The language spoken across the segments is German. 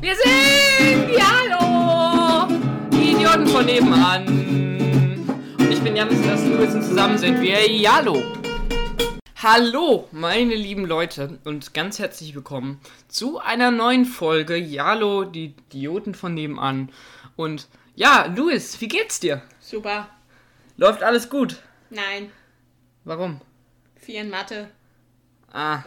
Wir sind die Hallo! Die Idioten von nebenan. Und ich bin Janis das Louis und zusammen sind wir Jalo. Hallo, meine lieben Leute und ganz herzlich willkommen zu einer neuen Folge Jalo, die Idioten von nebenan. Und ja, Louis, wie geht's dir? Super. Läuft alles gut? Nein. Warum? Vier in Mathe. Ah.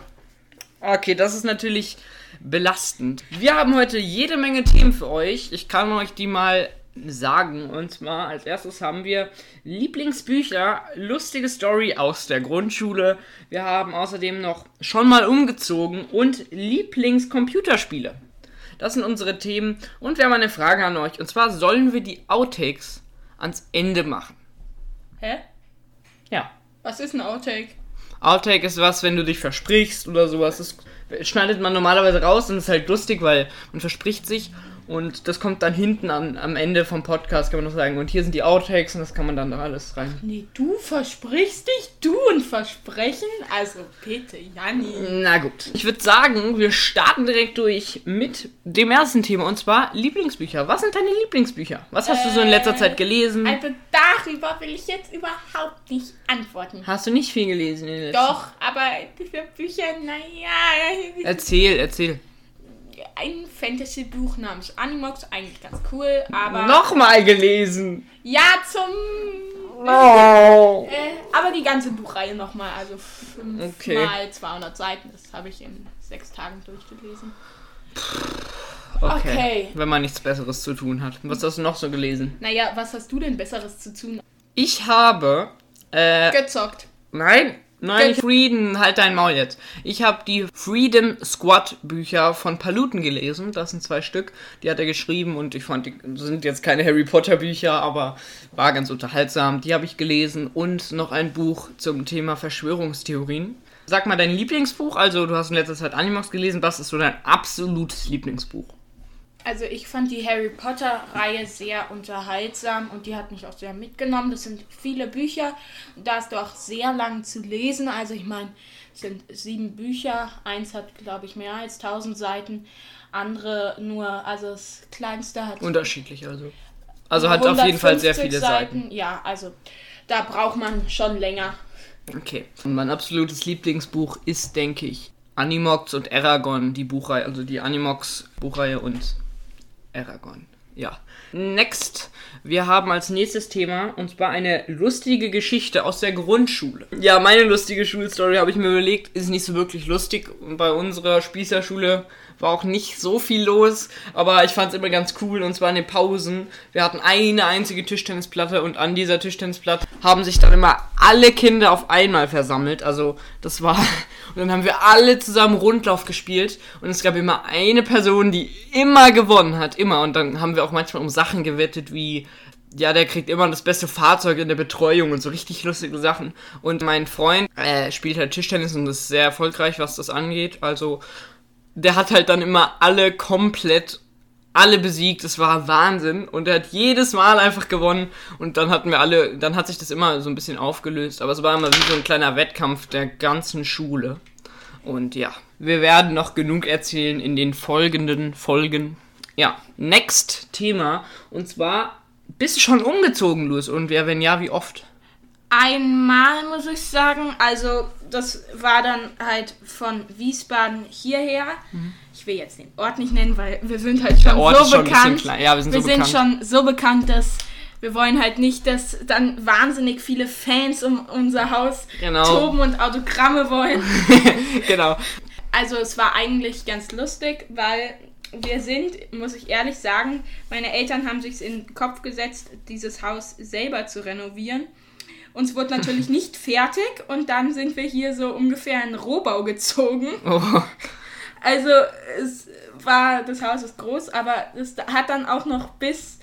Okay, das ist natürlich belastend. Wir haben heute jede Menge Themen für euch. Ich kann euch die mal sagen. Und zwar als erstes haben wir Lieblingsbücher, lustige Story aus der Grundschule. Wir haben außerdem noch schon mal umgezogen und Lieblingscomputerspiele. Das sind unsere Themen. Und wir haben eine Frage an euch. Und zwar sollen wir die Outtakes ans Ende machen. Hä? Ja. Was ist ein Outtake? Outtake ist was, wenn du dich versprichst oder sowas. Das schneidet man normalerweise raus und ist halt lustig, weil man verspricht sich. Und das kommt dann hinten am, am Ende vom Podcast, kann man noch sagen. Und hier sind die Outtakes und das kann man dann da alles rein. Nee, du versprichst dich, du ein Versprechen? Also bitte, Janni. Na gut. Ich würde sagen, wir starten direkt durch mit dem ersten Thema und zwar Lieblingsbücher. Was sind deine Lieblingsbücher? Was hast du so in letzter Zeit gelesen? Also darüber will ich jetzt überhaupt nicht antworten. Hast du nicht viel gelesen in der letzten Doch, aber Bücher, naja. Erzähl, erzähl. Ein Fantasy-Buch namens Animox, eigentlich ganz cool, aber. Nochmal gelesen. Ja, zum. Oh. Äh, aber die ganze Buchreihe nochmal, also fünf Okay. mal 200 Seiten, das habe ich in sechs Tagen durchgelesen. Okay. Okay. Wenn man nichts Besseres zu tun hat. Was hast du noch so gelesen? Naja, was hast du denn Besseres zu tun? Ich habe. Äh, Gezockt. nein, nein, Freedom, halt dein Maul jetzt. Ich habe die Freedom Squad Bücher von Paluten gelesen. Das sind zwei Stück. Die hat er geschrieben und ich fand, die sind jetzt keine Harry Potter Bücher, aber war ganz unterhaltsam. Die habe ich gelesen und noch ein Buch zum Thema Verschwörungstheorien. Sag mal dein Lieblingsbuch. Also, du hast in letzter Zeit Animox gelesen. Was ist so dein absolutes Lieblingsbuch? Also ich fand die Harry Potter-Reihe sehr unterhaltsam und die hat mich auch sehr mitgenommen. Das sind viele Bücher. Da ist auch sehr lang zu lesen. Also ich meine, es sind sieben Bücher. Eins hat, glaube ich, mehr als 1000 Seiten. Andere nur, also das kleinste hat Unterschiedlich also. Also hat auf jeden Fall sehr 150 viele Seiten. Ja, also da braucht man schon länger. Okay. Und mein absolutes Lieblingsbuch ist, denke ich, Animox und Eragon, die Buchreihe, also die Animox Buchreihe und Eragon. Ja. Next, wir haben als nächstes Thema und zwar eine lustige Geschichte aus der Grundschule. Ja, meine lustige Schulstory habe ich mir überlegt, ist nicht so wirklich lustig. Bei unserer Spießerschule war auch nicht so viel los, aber ich fand es immer ganz cool und zwar in den Pausen. Wir hatten eine einzige Tischtennisplatte und an dieser Tischtennisplatte haben sich dann immer alle Kinder auf einmal versammelt. Also das war und dann haben wir alle zusammen Rundlauf gespielt und es gab immer eine Person, die immer gewonnen hat, immer und dann haben wir auch manchmal um Sachen gewettet wie ja, der kriegt immer das beste Fahrzeug in der Betreuung und so richtig lustige Sachen. Und mein Freund äh, spielt halt Tischtennis und ist sehr erfolgreich, was das angeht. Also der hat halt dann immer alle komplett alle besiegt. Es war Wahnsinn und er hat jedes Mal einfach gewonnen und dann hatten wir alle, dann hat sich das immer so ein bisschen aufgelöst, aber es war immer wie so ein kleiner Wettkampf der ganzen Schule. Und ja, wir werden noch genug erzählen in den folgenden Folgen. Ja, next Thema und zwar bist du schon umgezogen, Louis? Und wer, wenn ja, wie oft? Einmal muss ich sagen, also das war dann halt von Wiesbaden hierher. Ich will jetzt den Ort nicht nennen, weil wir sind halt schon Mhm. So schon bekannt. Ja, wir sind wir so sind bekannt. schon so bekannt, dass wir wollen halt nicht, dass dann wahnsinnig viele Fans um unser Haus Genau. toben und Autogramme wollen. genau. Also es war eigentlich ganz lustig, weil wir sind, muss ich ehrlich sagen, meine Eltern haben sich in den Kopf gesetzt, dieses Haus selber zu renovieren. Uns wurde natürlich nicht fertig und dann sind wir hier so ungefähr in Rohbau gezogen. Oh. Also es war, das Haus ist groß, aber es hat dann auch noch bis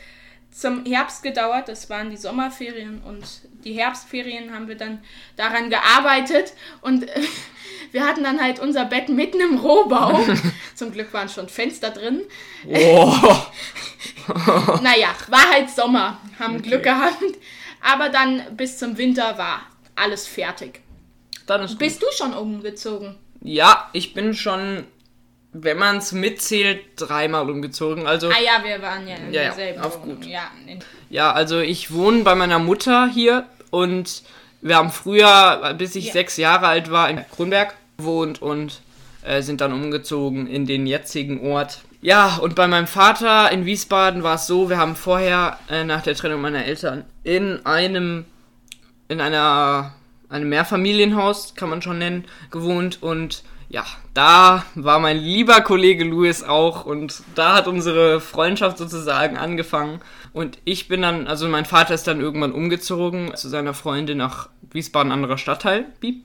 zum Herbst gedauert. Das waren die Sommerferien und die Herbstferien haben wir dann daran gearbeitet und äh, wir hatten dann halt unser Bett mitten im Rohbau. Zum Glück waren schon Fenster drin. Oh. Naja, war halt Sommer, haben Glück gehabt. Aber dann bis zum Winter war alles fertig. Dann ist gut. Bist du schon umgezogen? Ja, ich bin schon wenn man es mitzählt, dreimal umgezogen. Also, Ah ja, wir waren ja in Ja, ja, derselben auf Wohnung. gut. Ja, ja, also ich wohne bei meiner Mutter hier und wir haben früher, bis ich Ja. sechs Jahre alt war, in Kronberg gewohnt und äh, sind dann umgezogen in den jetzigen Ort. Ja, und bei meinem Vater in Wiesbaden war es so, wir haben vorher äh, nach der Trennung meiner Eltern in einem, in einer, einem Mehrfamilienhaus, kann man schon nennen, gewohnt und ja, da war mein lieber Kollege Louis auch und da hat unsere Freundschaft sozusagen angefangen. Und ich bin dann, also mein Vater ist dann irgendwann umgezogen zu seiner Freundin nach Wiesbaden, anderer Stadtteil. Piep.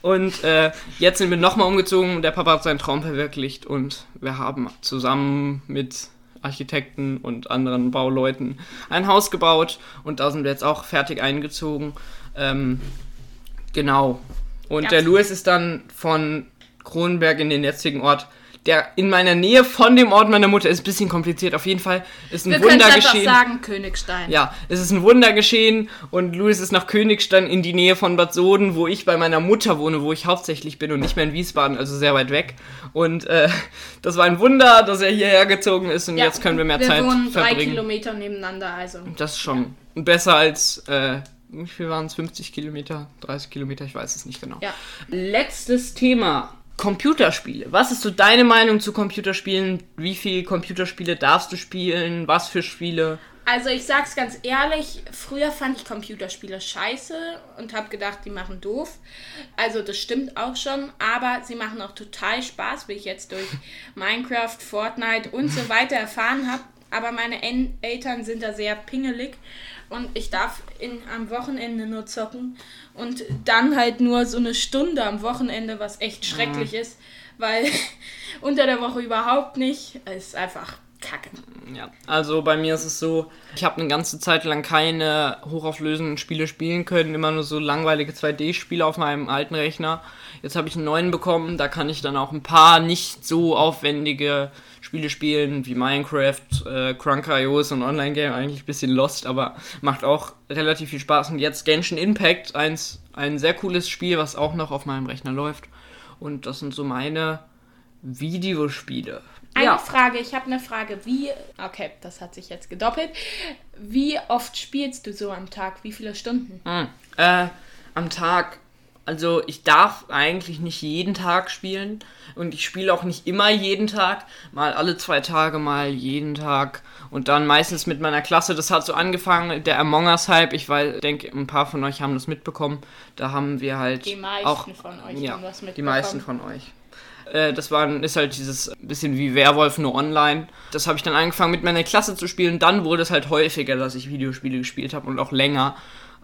Und äh, jetzt sind wir nochmal umgezogen. Der Papa hat seinen Traum verwirklicht und wir haben zusammen mit Architekten und anderen Bauleuten ein Haus gebaut und da sind wir jetzt auch fertig eingezogen. Ähm, genau. Und Ja. der Louis ist dann von Kronenberg in den jetzigen Ort, der in meiner Nähe von dem Ort meiner Mutter ist. Ein bisschen kompliziert. Auf jeden Fall ist ein wir Wunder einfach geschehen. sagen Königstein. Ja, es ist ein Wunder geschehen und Louis ist nach Königstein in die Nähe von Bad Soden, wo ich bei meiner Mutter wohne, wo ich hauptsächlich bin und nicht mehr in Wiesbaden, also sehr weit weg. Und äh, das war ein Wunder, dass er hierher gezogen ist und Ja, jetzt können wir mehr wir Zeit wohnen drei verbringen. Kilometer nebeneinander, also. Das ist schon besser als, äh, wie viel waren es? 50 Kilometer? 30 Kilometer? Ich weiß es nicht genau. Ja. Letztes Thema. Computerspiele. Was ist so deine Meinung zu Computerspielen? Wie viele Computerspiele darfst du spielen? Was für Spiele? Also ich sag's ganz ehrlich, früher fand ich Computerspiele scheiße und habe gedacht, die machen doof. Also das stimmt auch schon, aber sie machen auch total Spaß, wie ich jetzt durch Minecraft, Fortnite und so weiter erfahren habe. Aber meine Eltern sind da sehr pingelig und ich darf in, am Wochenende nur zocken und dann halt nur so eine Stunde am Wochenende, was echt schrecklich ist, weil unter der Woche überhaupt nicht. Es ist einfach kacke. Ja, also bei mir ist es so, ich habe eine ganze Zeit lang keine hochauflösenden Spiele spielen können, immer nur so langweilige 2D-Spiele auf meinem alten Rechner. Jetzt habe ich einen neuen bekommen, da kann ich dann auch ein paar nicht so aufwendige Spiele spielen, wie Minecraft, äh, Crunk.io ist ein Online-Game, eigentlich ein bisschen lost, aber macht auch relativ viel Spaß. Und jetzt Genshin Impact, eins, ein sehr cooles Spiel, was auch noch auf meinem Rechner läuft. Und das sind so meine Videospiele. Eine Frage, ich habe eine Frage. Wie, okay, das hat sich jetzt gedoppelt. Wie oft spielst du so am Tag? Wie viele Stunden? Hm. Äh, am Tag. Also ich darf eigentlich nicht jeden Tag spielen und ich spiele auch nicht immer jeden Tag, mal alle zwei Tage, mal jeden Tag und dann meistens mit meiner Klasse. Das hat so angefangen, der Among Us Hype. Ich denke, ein paar von euch haben das mitbekommen. Da haben wir halt Die meisten auch von euch ja, haben das die meisten von euch. Äh, Das war, ist halt dieses bisschen wie Werwolf nur online. Das habe ich dann angefangen mit meiner Klasse zu spielen. Dann wurde es halt häufiger, dass ich Videospiele gespielt habe und auch länger.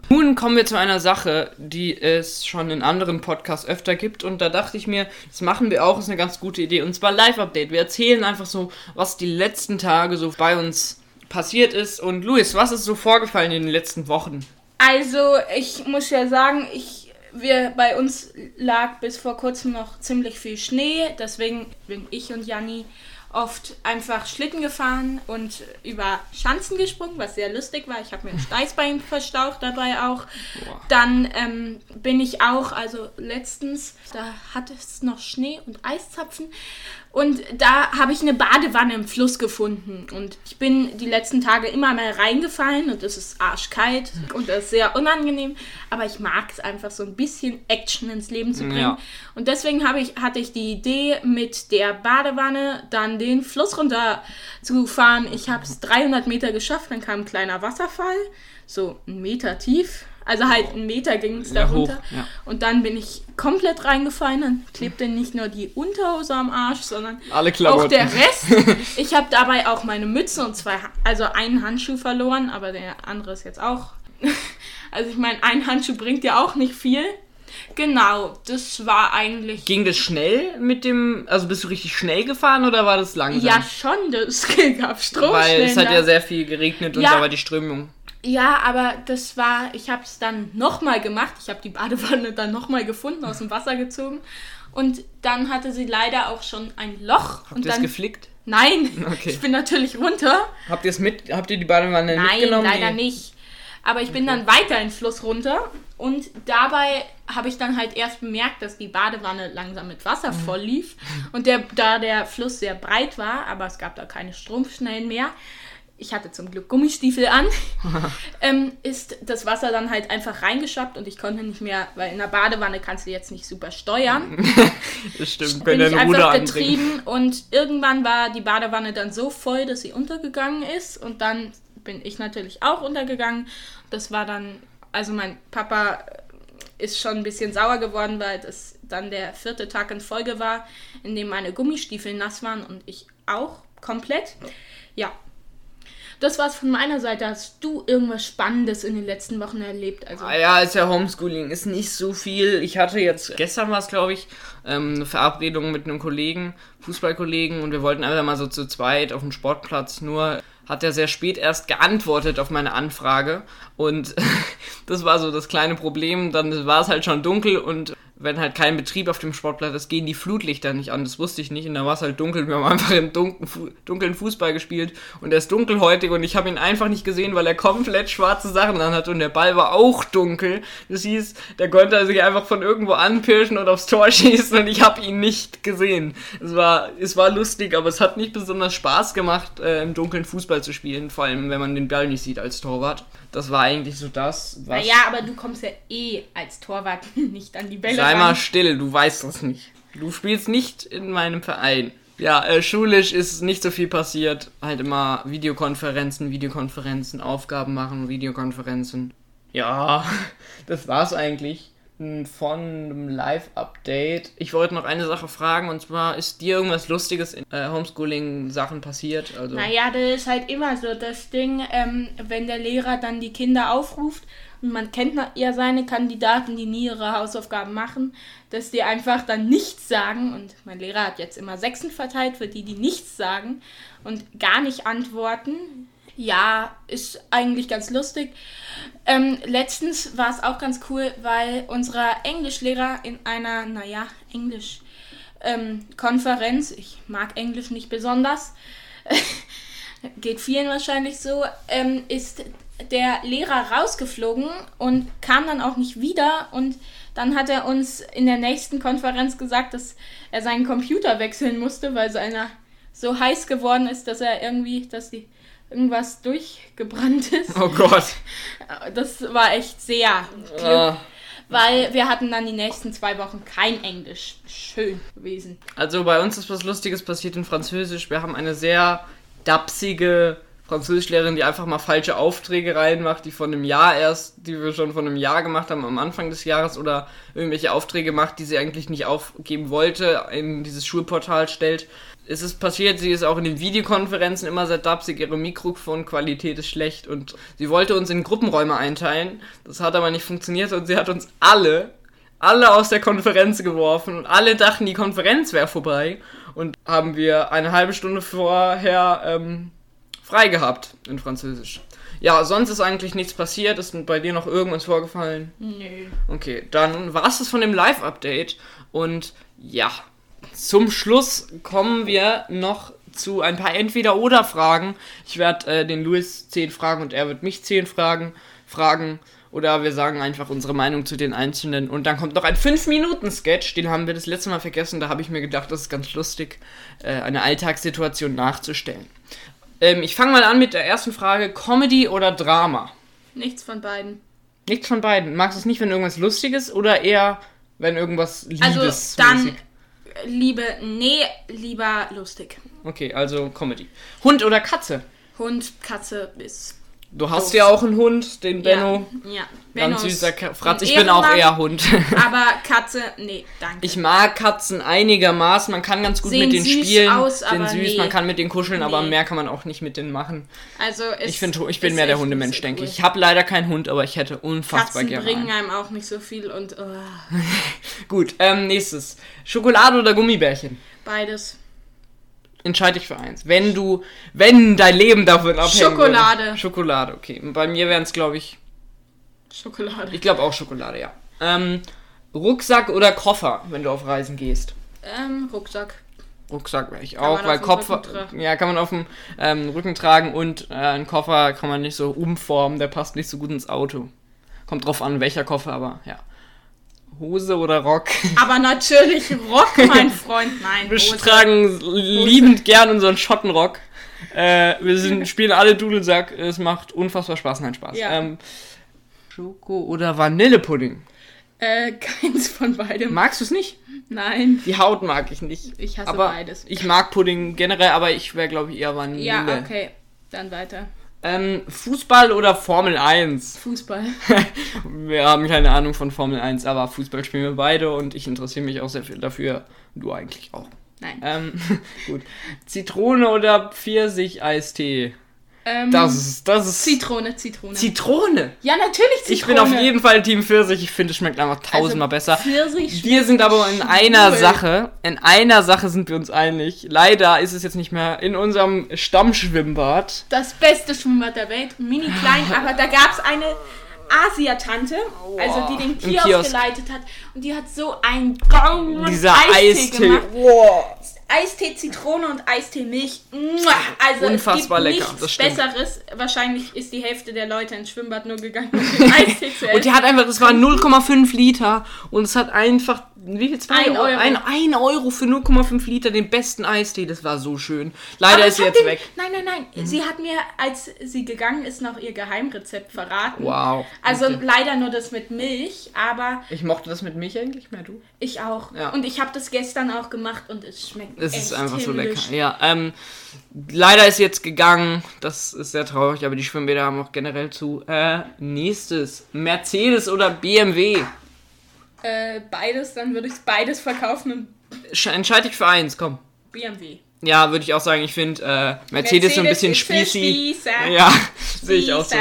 Nun kommen wir zu einer Sache, die es schon in anderen Podcasts öfter gibt. Und da dachte ich mir, das machen wir auch, ist eine ganz gute Idee. Und zwar Live-Update. Wir erzählen einfach so, was die letzten Tage so bei uns passiert ist. Und Luis, was ist so vorgefallen in den letzten Wochen? Also, ich muss ja sagen, ich, wir, bei uns lag bis vor kurzem noch ziemlich viel Schnee. Deswegen bin ich und Janni oft einfach Schlitten gefahren und über Schanzen gesprungen, was sehr lustig war. Ich habe mir ein Steißbein verstaucht dabei auch. Boah. Dann ähm, bin ich auch, also letztens, da hatte es noch Schnee und Eiszapfen. Und da habe ich eine Badewanne im Fluss gefunden. Und ich bin die letzten Tage immer mehr reingefallen und es ist arschkalt und das ist sehr unangenehm. Aber ich mag es einfach so ein bisschen Action ins Leben zu bringen. Ja. Und deswegen habe ich, hatte ich die Idee, mit der Badewanne dann den Fluss runter zu fahren. Ich habe es 300 Meter geschafft, dann kam ein kleiner Wasserfall, so einen Meter tief. Also halt einen Meter ging es da hoch, runter. ja. Und dann bin ich komplett reingefallen. Dann klebte nicht nur die Unterhose am Arsch, sondern Alle auch der Rest. Ich habe dabei auch meine Mütze und zwei, also einen Handschuh verloren, aber der andere ist jetzt auch. Also ich meine, ein Handschuh bringt ja auch nicht viel. Genau, das war eigentlich. Ging das schnell mit dem, also bist du richtig schnell gefahren oder war das langsam? Ja, schon, das gab Strom. Weil es hat da. ja sehr viel geregnet und Ja. da war die Strömung. Ja, aber das war, ich habe es dann nochmal gemacht. Ich habe die Badewanne dann nochmal gefunden, aus dem Wasser gezogen. Und dann hatte sie leider auch schon ein Loch. Habt und ihr es geflickt? Nein, Okay. ich bin natürlich runter. Habt ihr es mit, habt ihr die Badewanne Nein, mitgenommen? leider Nee. nicht. Aber ich bin dann weiter in den Fluss runter und dabei habe ich dann halt erst bemerkt, dass die Badewanne langsam mit Wasser voll lief. Und der, da der Fluss sehr breit war, aber es gab da keine Strumpfschnellen mehr, ich hatte zum Glück Gummistiefel an, ähm, ist das Wasser dann halt einfach reingeschappt und ich konnte nicht mehr, weil in der Badewanne kannst du jetzt nicht super steuern. Das stimmt, bin ich dein Ruder einfach anbringen. getrieben und irgendwann war die Badewanne dann so voll, dass sie untergegangen ist und dann bin ich natürlich auch untergegangen. Das war dann, also mein Papa ist schon ein bisschen sauer geworden, weil das dann der vierte Tag in Folge war, in dem meine Gummistiefel nass waren und ich auch komplett. Ja. Das war's von meiner Seite. Hast du irgendwas Spannendes in den letzten Wochen erlebt? Also, Ah ja, ist ja Homeschooling, ist nicht so viel. Ich hatte jetzt, gestern war es glaube ich, ähm, eine Verabredung mit einem Kollegen, Fußballkollegen, und wir wollten einfach mal so zu zweit auf dem Sportplatz. Nur hat er sehr spät erst geantwortet auf meine Anfrage. Und das war so das kleine Problem. Dann war es halt schon dunkel und wenn halt kein Betrieb auf dem Sportplatz ist, gehen die Flutlichter nicht an. Das wusste ich nicht. Und da war es halt dunkel. Wir haben einfach im dunklen Fußball gespielt. Und er ist dunkelhäutig und ich habe ihn einfach nicht gesehen, weil er komplett schwarze Sachen an hatte. Und der Ball war auch dunkel. Das hieß, der konnte sich einfach von irgendwo anpirschen und aufs Tor schießen. Und ich habe ihn nicht gesehen. Es war, es war lustig, aber es hat nicht besonders Spaß gemacht, äh, im dunklen Fußball zu spielen. Vor allem, wenn man den Ball nicht sieht als Torwart. Das war eigentlich so das, was... naja, aber du kommst ja eh als Torwart nicht an die Bälle Sei ran. mal still, du weißt das nicht. Du spielst nicht in meinem Verein. Ja, äh, schulisch ist nicht so viel passiert. Halt immer Videokonferenzen, Videokonferenzen, Aufgaben machen, Videokonferenzen. Ja, das war's eigentlich von einem Live-Update. Ich wollte noch eine Sache fragen und zwar, ist dir irgendwas Lustiges in äh, Homeschooling-Sachen passiert? Also, Naja, das ist halt immer so das Ding, ähm, wenn der Lehrer dann die Kinder aufruft und man kennt ja seine Kandidaten, die nie ihre Hausaufgaben machen, dass die einfach dann nichts sagen und mein Lehrer hat jetzt immer Sechsen verteilt für die, die nichts sagen und gar nicht antworten. Ja, ist eigentlich ganz lustig. Ähm, letztens war es auch ganz cool, weil unser Englischlehrer in einer, naja, Englisch ähm, Konferenz, ich mag Englisch nicht besonders, geht vielen wahrscheinlich so, ähm, ist der Lehrer rausgeflogen und kam dann auch nicht wieder und dann hat er uns in der nächsten Konferenz gesagt, dass er seinen Computer wechseln musste, weil seiner so heiß geworden ist, dass er irgendwie, dass die irgendwas durchgebrannt ist. oh Gott. Das war echt sehr Glück, Ah. weil wir hatten dann die nächsten zwei Wochen kein Englisch. Schön gewesen. Also bei uns ist was Lustiges passiert in Französisch. Wir haben eine sehr dapsige Französischlehrerin, die einfach mal falsche Aufträge reinmacht, die von einem Jahr erst, die wir schon von einem Jahr gemacht haben, am Anfang des Jahres oder irgendwelche Aufträge macht, die sie eigentlich nicht aufgeben wollte, in dieses Schulportal stellt. Es ist passiert, sie ist auch in den Videokonferenzen immer sehr dapsig, ihre Mikrofonqualität ist schlecht und sie wollte uns in Gruppenräume einteilen. Das hat aber nicht funktioniert und sie hat uns alle alle aus der Konferenz geworfen und alle dachten, die Konferenz wäre vorbei und haben wir eine halbe Stunde vorher ähm, frei gehabt in Französisch. Ja, sonst ist eigentlich nichts passiert. Ist bei dir noch irgendwas vorgefallen? Nö. Okay, dann war es das von dem Live-Update. Und ja, zum Schluss kommen wir noch zu ein paar Entweder-Oder-Fragen. Ich werde äh, den Louis 10 fragen und er wird mich 10 Fragen fragen. Oder wir sagen einfach unsere Meinung zu den Einzelnen. Und dann kommt noch ein 5-Minuten-Sketch. Den haben wir das letzte Mal vergessen. Da habe ich mir gedacht, das ist ganz lustig, äh, eine Alltagssituation nachzustellen. Ähm, ich fange mal an mit der ersten Frage. Comedy oder Drama? Nichts von beiden. Nichts von beiden. Magst du es nicht, wenn irgendwas Lustiges oder eher, wenn irgendwas Also Liebes? dann Liebe, nee, lieber lustig. Okay, also Comedy. Hund oder Katze? Hund, Katze ist. Du hast Doof. ja auch einen Hund, den Benno. Ja, ja. Benno Ganz ist süßer Ka- Fratz. Ich bin auch eher Hund. Aber Katze, nee, danke. Ich mag Katzen einigermaßen. Man kann ganz gut Sehen mit denen süß spielen. aus, Sind aber süß, nee. man kann mit denen kuscheln, aber Nee. mehr kann man auch nicht mit denen machen. also es Ich, find, ich bin ist mehr der Hundemensch, denke ich. Ich habe leider keinen Hund, aber ich hätte unfassbar Katzen gerne bringen einen. einem auch nicht so viel und oh, Gut, ähm, nächstes. Schokolade oder Gummibärchen? beides. Entscheide ich für eins. Wenn du, wenn dein Leben davon abhängt. Schokolade. Schokolade, okay. Bei mir wären es, glaube ich, Schokolade. ich glaube auch Schokolade, ja. Ähm, Rucksack oder Koffer, wenn du auf Reisen gehst? Ähm, Rucksack. Rucksack wäre ich Kann auch, weil Kopf, ja, kann man auf dem ähm, Rücken tragen und äh, einen Koffer kann man nicht so umformen, der passt nicht so gut ins Auto. Kommt drauf an, welcher Koffer, aber ja. Hose oder Rock? Aber natürlich Rock, mein Freund. Nein, Wir Hose. tragen liebend gern unseren Schottenrock. Äh, wir sind, spielen alle Dudelsack, es macht unfassbar Spaß, nein Spaß. Ja. Ähm, Schoko oder Vanillepudding? Äh, keins von beidem. Magst du es nicht? Nein. Die Haut mag ich nicht. Ich hasse aber beides. Ich mag Pudding generell, aber ich wäre, glaube ich, eher Vanille. Ja, okay. Dann weiter. Ähm, Fußball oder Formel 1? Fußball. Wir haben keine Ahnung von Formel 1, aber Fußball spielen wir beide und ich interessiere mich auch sehr viel dafür. Du eigentlich auch. Nein. Ähm, gut. Zitrone oder Pfirsich-Eistee? Ähm, Das ist, das ist Zitrone, Zitrone. Zitrone. ja, natürlich Zitrone. Ich bin auf jeden Fall Team Pfirsich. Ich finde, es schmeckt einfach tausendmal Also, besser. Pfirsich Wir sind aber in einer schwul. Sache, in einer Sache sind wir uns einig. Leider ist es jetzt nicht mehr in unserem Stammschwimmbad. Das beste Schwimmbad der Welt. Mini klein, aber da gab es eine Asiatante, also die den Kiosk, Kiosk. geleitet hat. Und die hat so einen geilen Dieser Eistee, Eistee. gemacht. Wow. Eistee Zitrone und Eistee Milch. Also Unfassbar es gibt lecker, nichts. Besseres. Wahrscheinlich ist die Hälfte der Leute ins Schwimmbad nur gegangen, um den Eistee zu Und essen. die hat einfach, das waren 0,5 Liter und es hat einfach, wie viel? Zwei Ein Euro? Euro. Ein, ein Euro für 0,5 Liter den besten Eistee. Das war so schön. Leider Aber ist sie jetzt den, weg. Mhm. Nein, nein, nein. Sie hat mir, als sie gegangen ist, noch ihr Geheimrezept verraten. Wow. Also Okay. leider nur das mit Milch, aber Ich mochte das mit Milch eigentlich mehr, du? ich auch. Ja. Und ich habe das gestern auch gemacht und es schmeckt Es echt ist einfach so himmlisch. lecker. Ja, ähm, leider ist sie jetzt gegangen. Das ist sehr traurig, aber die Schwimmbäder haben auch generell zu. Äh, nächstes. Mercedes oder BMW? Äh, beides, dann würde ich beides verkaufen und Sch- Entscheide ich für eins, komm. BMW. Ja, würde ich auch sagen. Ich finde äh, Mercedes, so ein bisschen spießy. Spießer. Ja, sehe ich auch so.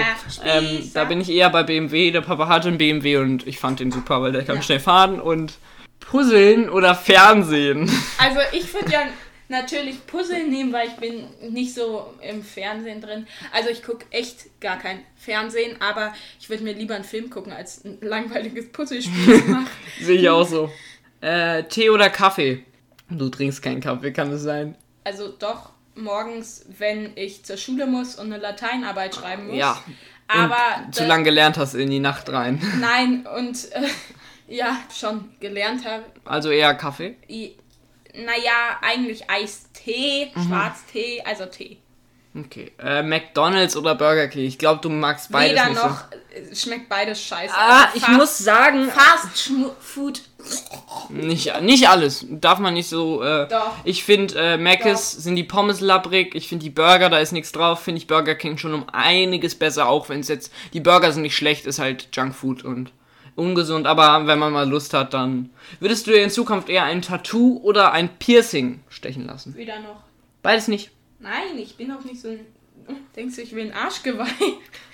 Ähm, da bin ich eher bei BMW. Der Papa hatte einen BMW und ich fand den super, weil der kann Ja. schnell fahren und puzzeln oder Fernsehen. Also ich würde ja natürlich Puzzle nehmen, weil ich bin nicht so im Fernsehen drin. Also ich gucke echt gar kein Fernsehen, aber ich würde mir lieber einen Film gucken, als ein langweiliges Puzzlespiel machen. Sehe ich auch so. Äh, Tee oder Kaffee? Du trinkst keinen Kaffee, kann es sein? Also doch morgens, wenn ich zur Schule muss und eine Lateinarbeit schreiben muss. Ja. Aber und zu lange gelernt hast in die Nacht rein. Nein, und äh, ja, schon gelernt habe. Also eher Kaffee. I- Naja, eigentlich Eistee, Mhm. Schwarztee, also Tee. Okay. Äh, McDonalds oder Burger King? Ich glaube, du magst beides Weder nicht noch, äh, schmeckt beides scheiße. so. Ah, Also ich Fast- muss sagen, Fast Food. nicht, nicht alles. Darf man nicht so. Äh, Doch. Ich finde, äh, Mc's sind die Pommes labbrig. Ich finde die Burger, da ist nichts drauf. Finde ich Burger King schon um einiges besser, auch wenn es jetzt. Die Burger sind nicht schlecht, ist halt Junkfood und ungesund. Aber wenn man mal Lust hat, dann. Würdest du dir in Zukunft eher ein Tattoo oder ein Piercing stechen lassen? Wieder noch. Beides nicht. Nein, ich bin auch nicht so ein. Denkst du, ich will ein Arschgeweih?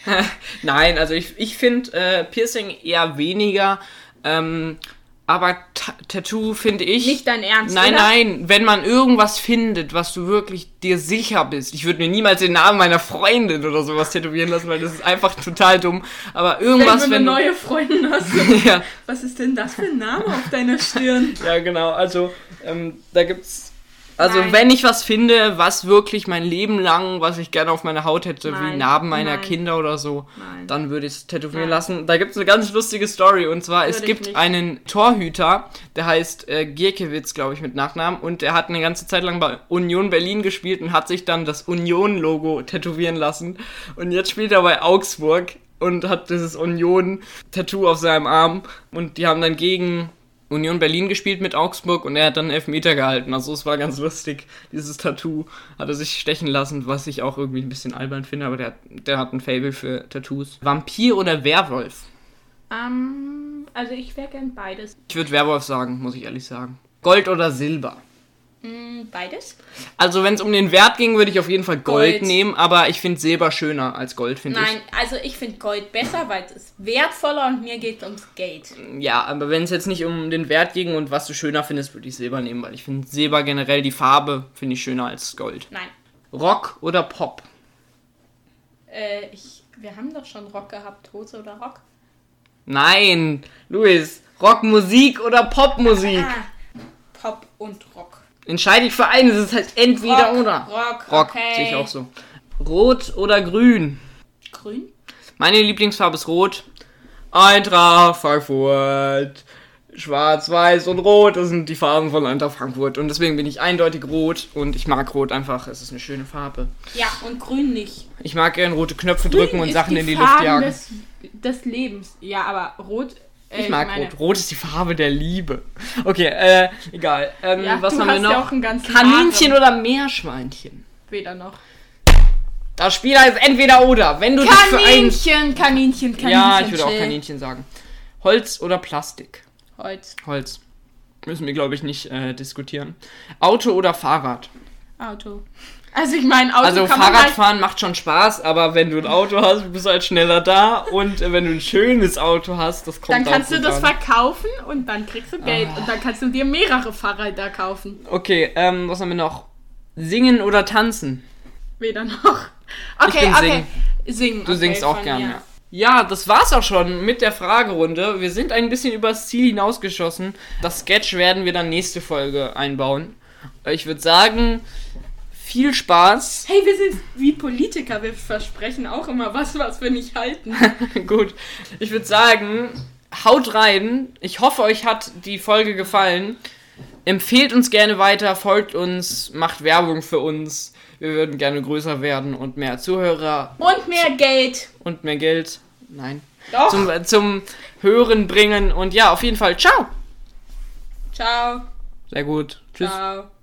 Nein, also ich, ich finde äh, Piercing eher weniger. Ähm, aber Ta Tattoo finde ich. Nicht dein Ernst, Nein, oder? nein, wenn man irgendwas findet, was du wirklich dir sicher bist. Ich würde mir niemals den Namen meiner Freundin oder sowas tätowieren lassen, weil das ist einfach total dumm. Aber Wenn irgendwas, du eine wenn du. neue Freundin hast. ja, Was ist denn das für ein Name auf deiner Stirn? ja, genau. Also, ähm, da gibt's. Also, Nein. wenn ich was finde, was wirklich mein Leben lang, was ich gerne auf meiner Haut hätte, wie Nein, Narben meiner nein. Kinder oder so, dann würde ich es tätowieren lassen. Da gibt es eine ganz lustige Story und zwar, es Würde ich gibt nicht. einen Torhüter, der heißt äh, Gierkewitz, glaube ich, mit Nachnamen und der hat eine ganze Zeit lang bei Union Berlin gespielt und hat sich dann das Union-Logo tätowieren lassen. Und jetzt spielt er bei Augsburg und hat dieses Union-Tattoo auf seinem Arm und die haben dann gegen Union Berlin gespielt mit Augsburg und er hat dann Elfmeter gehalten. Also es war ganz lustig. Dieses Tattoo hat er sich stechen lassen, was ich auch irgendwie ein bisschen albern finde, aber der, hat- der hat ein Fable für Tattoos. Vampir oder Werwolf? Ähm, also ich wäre gern beides. Ich würde Werwolf sagen, muss ich ehrlich sagen. Gold oder Silber? Mm, beides? Also wenn es um den Wert ging, würde ich auf jeden Fall Gold, Gold. nehmen, aber ich finde Silber schöner als Gold, finde ich. Nein, also ich finde Gold besser, weil es ist wertvoller und mir geht es ums Geld. Ja, aber wenn es jetzt nicht um den Wert ging und was du schöner findest, würde ich Silber nehmen, weil ich finde Silber generell die Farbe finde ich schöner als Gold. Nein. Rock oder Pop? Äh, ich, wir haben doch schon Rock gehabt, Hose oder Rock. Nein, Luis, Rockmusik oder Popmusik? Ah, Pop und Rock. Entscheide ich für einen, es ist halt entweder Rock, oder. Rock, Rock, okay. sehe ich auch so. Rot oder grün? Grün? Meine Lieblingsfarbe ist rot. Eintracht Frankfurt. Schwarz, Weiß und Rot, das sind die Farben von Eintracht Frankfurt. Und deswegen bin ich eindeutig rot und ich mag rot einfach. Es ist eine schöne Farbe. Ja, und grün nicht. Ich mag gerne rote Knöpfe drücken Grün und ist Sachen die in die Luft Farben jagen. Des, des Lebens. Ja, aber rot. Äh, Ich mag meine- rot. Rot ist die Farbe der Liebe. Okay, äh, egal. Ähm, Ja, was haben wir noch? ja Kaninchen Haaren. oder Meerschweinchen? Weder noch. Das Spiel heißt entweder oder. Wenn du dich für ein... Kaninchen, Kaninchen, Kaninchen. Ja, ich würde auch. Kaninchen sagen. Holz oder Plastik? Holz, Holz. Müssen wir, glaube ich, nicht äh, diskutieren. Auto oder Fahrrad? Auto. Also ich meine, Auto Also halt, Fahrradfahren macht schon Spaß, aber wenn du ein Auto hast, bist du halt schneller da. Und äh, wenn du ein schönes Auto hast, das kommt dann kannst du das an. verkaufen und dann kriegst du Geld Ah. und dann kannst du dir mehrere Fahrräder kaufen. Okay, ähm, was haben wir noch? Singen oder tanzen? Weder noch. Okay, okay. Singen. Du okay, singst auch gerne. Ja. ja, das war's auch schon mit der Fragerunde. Wir sind ein bisschen übers Ziel hinausgeschossen. Das Sketch werden wir dann nächste Folge einbauen. Ich würde sagen, viel Spaß. Hey, wir sind wie Politiker, wir versprechen auch immer was, was wir nicht halten. Gut, ich würde sagen, haut rein. Ich hoffe, euch hat die Folge gefallen. Empfehlt uns gerne weiter, folgt uns, macht Werbung für uns. Wir würden gerne größer werden und mehr Zuhörer Und mehr Geld. und mehr Geld. Nein. Doch. Zum, zum Hören bringen. Und ja, auf jeden Fall, ciao. Ciao. Sehr gut. Tschüss. Ciao.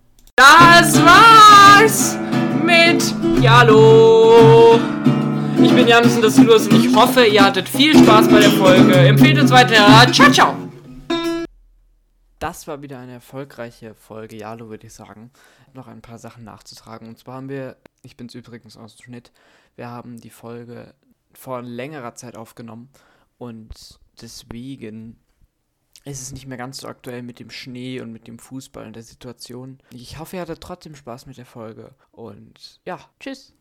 Das war's mit Jalo. Ich bin das ist Louis und ich hoffe, ihr hattet viel Spaß bei der Folge. Empfehlt uns weiter. Ciao, ciao. Das war wieder eine erfolgreiche Folge Jalo, würde ich sagen. Noch ein paar Sachen nachzutragen. Und zwar haben wir, ich bin's übrigens aus dem Schnitt, wir haben die Folge vor längerer Zeit aufgenommen und deswegen ist es nicht mehr ganz so aktuell mit dem Schnee und mit dem Fußball und der Situation. Ich hoffe, ihr hattet trotzdem Spaß mit der Folge und ja, tschüss.